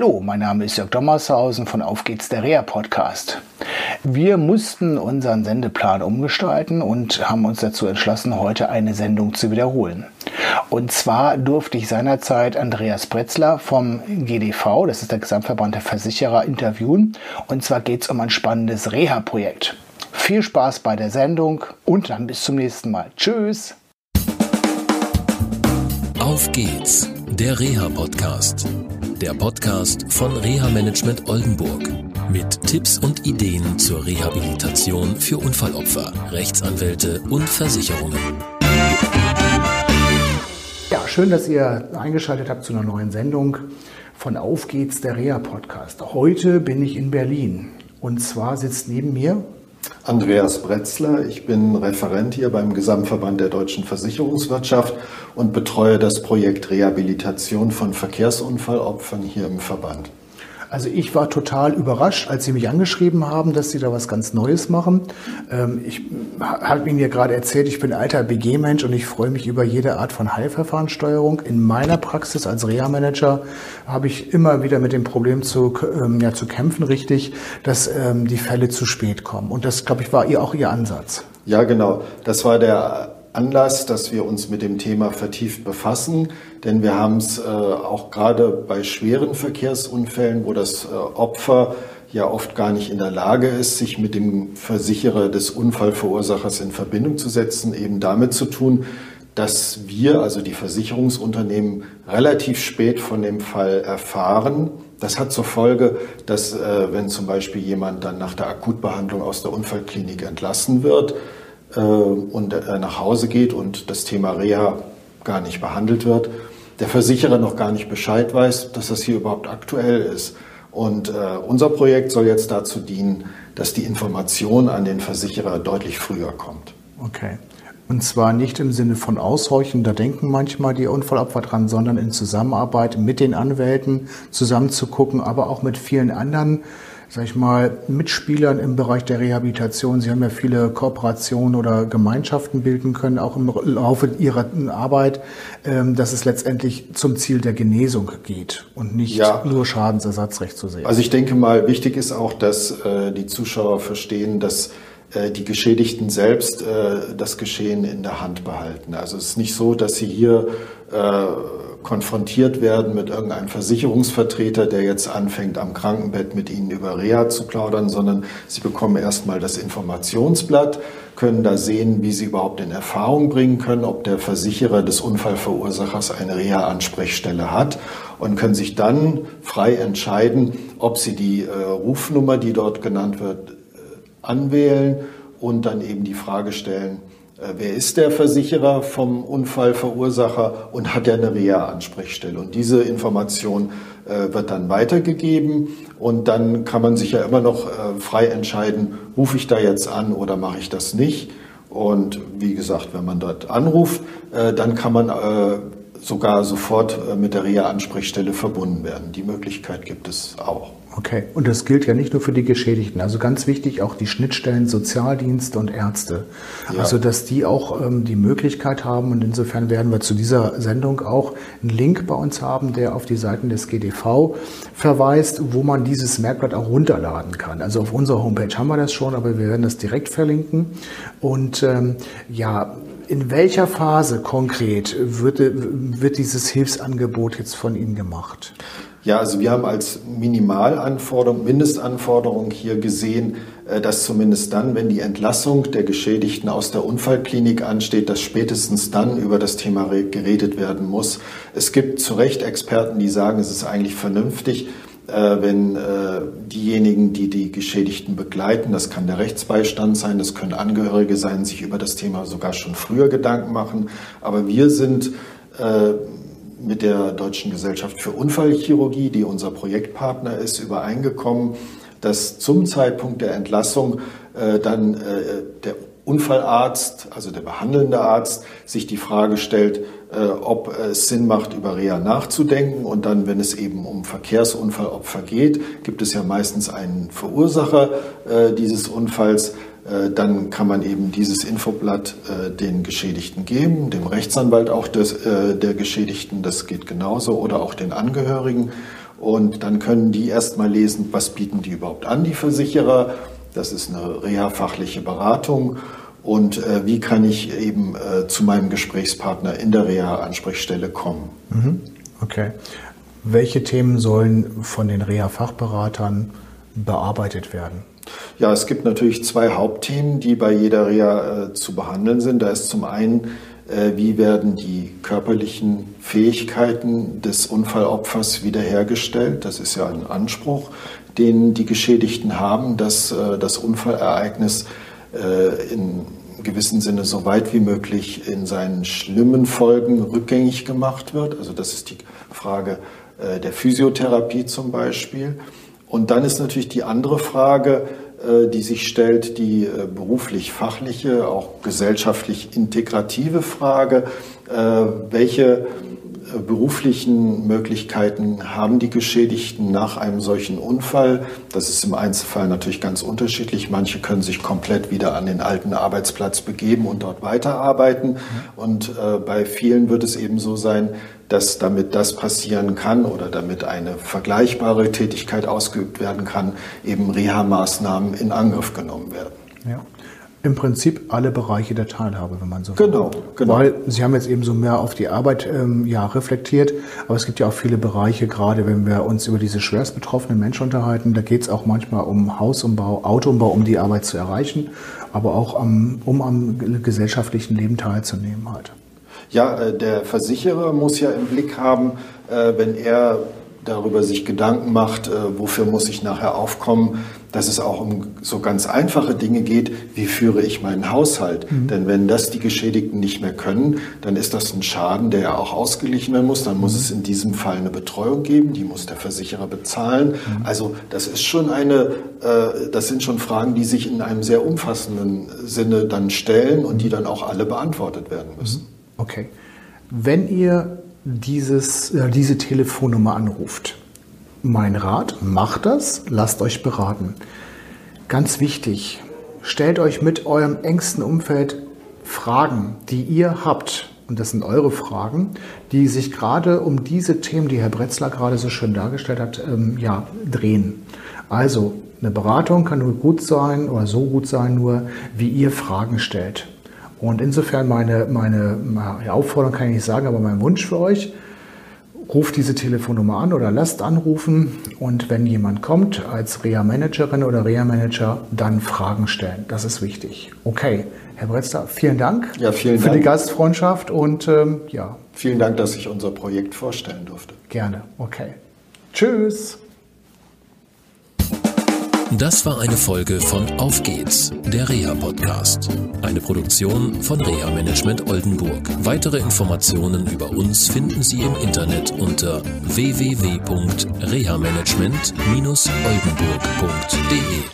Hallo, mein Name ist Jörg Dommershausen von Auf geht's der Rea Podcast. Wir mussten unseren Sendeplan umgestalten und haben uns dazu entschlossen, heute eine Sendung zu wiederholen. Und zwar durfte ich seinerzeit Andreas Bretzler vom GDV, das ist der Gesamtverband der Versicherer, interviewen. Und zwar geht es um ein spannendes Reha-Projekt. Viel Spaß bei der Sendung und dann bis zum nächsten Mal. Tschüss. Auf geht's, der Reha-Podcast der Podcast von Reha Management Oldenburg. Mit Tipps und Ideen zur Rehabilitation für Unfallopfer, Rechtsanwälte und Versicherungen. Ja, schön, dass ihr eingeschaltet habt zu einer neuen Sendung von Auf geht's, der Reha Podcast. Heute bin ich in Berlin und zwar sitzt neben mir Andreas Bretzler. Ich bin Referent hier beim Gesamtverband der deutschen Versicherungswirtschaft und betreue das Projekt Rehabilitation von Verkehrsunfallopfern hier im Verband. Also ich war total überrascht, als Sie mich angeschrieben haben, dass Sie da was ganz Neues machen. Ähm, ich habe Ihnen ja gerade erzählt, ich bin alter BG-Mensch und ich freue mich über jede Art von Heilverfahrenssteuerung. In meiner Praxis als Reha-Manager habe ich immer wieder mit dem Problem zu, ähm, ja, zu kämpfen, richtig, dass ähm, die Fälle zu spät kommen. Und das, glaube ich, war auch Ihr Ansatz. Ja, genau. Das war der Anlass, dass wir uns mit dem Thema vertieft befassen, denn wir haben es äh, auch gerade bei schweren Verkehrsunfällen, wo das äh, Opfer ja oft gar nicht in der Lage ist, sich mit dem Versicherer des Unfallverursachers in Verbindung zu setzen, eben damit zu tun, dass wir, also die Versicherungsunternehmen, relativ spät von dem Fall erfahren. Das hat zur Folge, dass äh, wenn zum Beispiel jemand dann nach der Akutbehandlung aus der Unfallklinik entlassen wird, und äh, nach Hause geht und das Thema Reha gar nicht behandelt wird, der Versicherer noch gar nicht Bescheid weiß, dass das hier überhaupt aktuell ist. Und äh, unser Projekt soll jetzt dazu dienen, dass die Information an den Versicherer deutlich früher kommt. Okay. Und zwar nicht im Sinne von Aushorchen, da denken manchmal die Unfallopfer dran, sondern in Zusammenarbeit mit den Anwälten zusammen zu gucken, aber auch mit vielen anderen sag ich mal, Mitspielern im Bereich der Rehabilitation. Sie haben ja viele Kooperationen oder Gemeinschaften bilden können, auch im Laufe Ihrer Arbeit, ähm, dass es letztendlich zum Ziel der Genesung geht und nicht ja. nur Schadensersatzrecht zu sehen. Also ich denke mal, wichtig ist auch, dass äh, die Zuschauer verstehen, dass äh, die Geschädigten selbst äh, das Geschehen in der Hand behalten. Also es ist nicht so, dass sie hier konfrontiert werden mit irgendeinem Versicherungsvertreter, der jetzt anfängt, am Krankenbett mit ihnen über Reha zu plaudern, sondern sie bekommen erstmal das Informationsblatt, können da sehen, wie sie überhaupt in Erfahrung bringen können, ob der Versicherer des Unfallverursachers eine Reha-Ansprechstelle hat und können sich dann frei entscheiden, ob sie die äh, Rufnummer, die dort genannt wird, äh, anwählen und dann eben die Frage stellen, wer ist der Versicherer vom Unfallverursacher und hat er eine Reha-Ansprechstelle? Und diese Information äh, wird dann weitergegeben und dann kann man sich ja immer noch äh, frei entscheiden, rufe ich da jetzt an oder mache ich das nicht? Und wie gesagt, wenn man dort anruft, dann kann man sogar sofort mit der Reha-Ansprechstelle verbunden werden. Die Möglichkeit gibt es auch. Okay, und das gilt ja nicht nur für die Geschädigten. Also ganz wichtig auch die Schnittstellen Sozialdienste und Ärzte. Ja. Also dass die auch ähm, die Möglichkeit haben und insofern werden wir zu dieser Sendung auch einen Link bei uns haben, der auf die Seiten des GDV verweist, wo man dieses Merkblatt auch runterladen kann. Also auf unserer Homepage haben wir das schon, aber wir werden das direkt verlinken. Und ähm, ja, in welcher Phase konkret wird, wird dieses Hilfsangebot jetzt von Ihnen gemacht? Ja, also wir haben als Minimalanforderung, Mindestanforderung hier gesehen, äh, dass zumindest dann, wenn die Entlassung der Geschädigten aus der Unfallklinik ansteht, dass spätestens dann über das Thema geredet werden muss. Es gibt zu Recht Experten, die sagen, es ist eigentlich vernünftig, wenn äh, diejenigen, die die Geschädigten begleiten, das kann der Rechtsbeistand sein, das können Angehörige sein, sich über das Thema sogar schon früher Gedanken machen. Aber wir sind mit der Deutschen Gesellschaft für Unfallchirurgie, die unser Projektpartner ist, übereingekommen, dass zum Zeitpunkt der Entlassung äh, dann äh, der Unfallarzt, also der behandelnde Arzt, sich die Frage stellt, äh, ob es Sinn macht, über Reha nachzudenken. Und dann, wenn es eben um Verkehrsunfallopfer geht, gibt es ja meistens einen Verursacher äh, dieses Unfalls. Äh, dann kann man eben dieses Infoblatt den Geschädigten geben, dem Rechtsanwalt auch des, der Geschädigten, das geht genauso, oder auch den Angehörigen. Und dann können die erstmal lesen, was bieten die überhaupt an, die Versicherer. Das ist eine reha-fachliche Beratung. Und äh, wie kann ich eben äh, zu meinem Gesprächspartner in der Reha-Ansprechstelle kommen? Mhm. Okay. Welche Themen sollen von den Reha-Fachberatern bearbeitet werden? Ja, es gibt natürlich zwei Hauptthemen, die bei jeder Reha äh, zu behandeln sind. Da ist zum einen, wie werden die körperlichen Fähigkeiten des Unfallopfers wiederhergestellt? Das ist ja ein Anspruch, den die Geschädigten haben, dass äh, das Unfallereignis äh, in gewissem Sinne so weit wie möglich in seinen schlimmen Folgen rückgängig gemacht wird. Also das ist die Frage äh, der Physiotherapie zum Beispiel. Und dann ist natürlich die andere Frage, äh, die sich stellt, die äh, beruflich-fachliche, auch gesellschaftlich integrative Frage, welche beruflichen Möglichkeiten haben die Geschädigten nach einem solchen Unfall. Das ist im Einzelfall natürlich ganz unterschiedlich. Manche können sich komplett wieder an den alten Arbeitsplatz begeben und dort weiterarbeiten. Und äh, bei vielen wird es eben so sein, dass damit das passieren kann oder damit eine vergleichbare Tätigkeit ausgeübt werden kann, eben Reha-Maßnahmen in Angriff genommen werden. Ja im Prinzip alle Bereiche der Teilhabe, wenn man so will. Genau, genau. Weil Sie haben jetzt eben so mehr auf die Arbeit ähm, ja, reflektiert, aber es gibt ja auch viele Bereiche, gerade wenn wir uns über diese schwerst betroffenen Menschen unterhalten, da geht es auch manchmal um Hausumbau, Autoumbau, um die Arbeit zu erreichen, aber auch um, um am gesellschaftlichen Leben teilzunehmen halt. Ja, äh, der Versicherer muss ja im Blick haben, äh, wenn er darüber sich Gedanken macht, äh, wofür muss ich nachher aufkommen, dass es auch um so ganz einfache Dinge geht, wie führe ich meinen Haushalt. Mhm. Denn wenn das die Geschädigten nicht mehr können, dann ist das ein Schaden, der ja auch ausgeglichen werden muss. Dann muss mhm. es in diesem Fall eine Betreuung geben, die muss der Versicherer bezahlen. Mhm. Also das ist schon eine, äh, das sind schon Fragen, die sich in einem sehr umfassenden Sinne dann stellen und die dann auch alle beantwortet werden müssen. Okay. Wenn ihr dieses, äh, diese Telefonnummer anruft. Mein Rat, macht das, lasst euch beraten. Ganz wichtig, stellt euch mit eurem engsten Umfeld Fragen, die ihr habt, und das sind eure Fragen, die sich gerade um diese Themen, die Herr Bretzler gerade so schön dargestellt hat, ähm, ja, drehen. Also eine Beratung kann nur gut sein oder so gut sein, nur wie ihr Fragen stellt. Und insofern meine, meine Aufforderung kann ich nicht sagen, aber mein Wunsch für euch, ruft diese Telefonnummer an oder lasst anrufen und wenn jemand kommt als Reha-Managerin oder Reha-Manager, dann Fragen stellen. Das ist wichtig. Okay, Herr Bretzler, vielen Dank ja, vielen für Dank. die Gastfreundschaft und ähm, ja. Vielen Dank, dass ich unser Projekt vorstellen durfte. Gerne, okay. Tschüss. Das war eine Folge von Auf geht's, der Reha-Podcast. Eine Produktion von Reha Management Oldenburg. Weitere Informationen über uns finden Sie im Internet unter www.rehamanagement-oldenburg.de.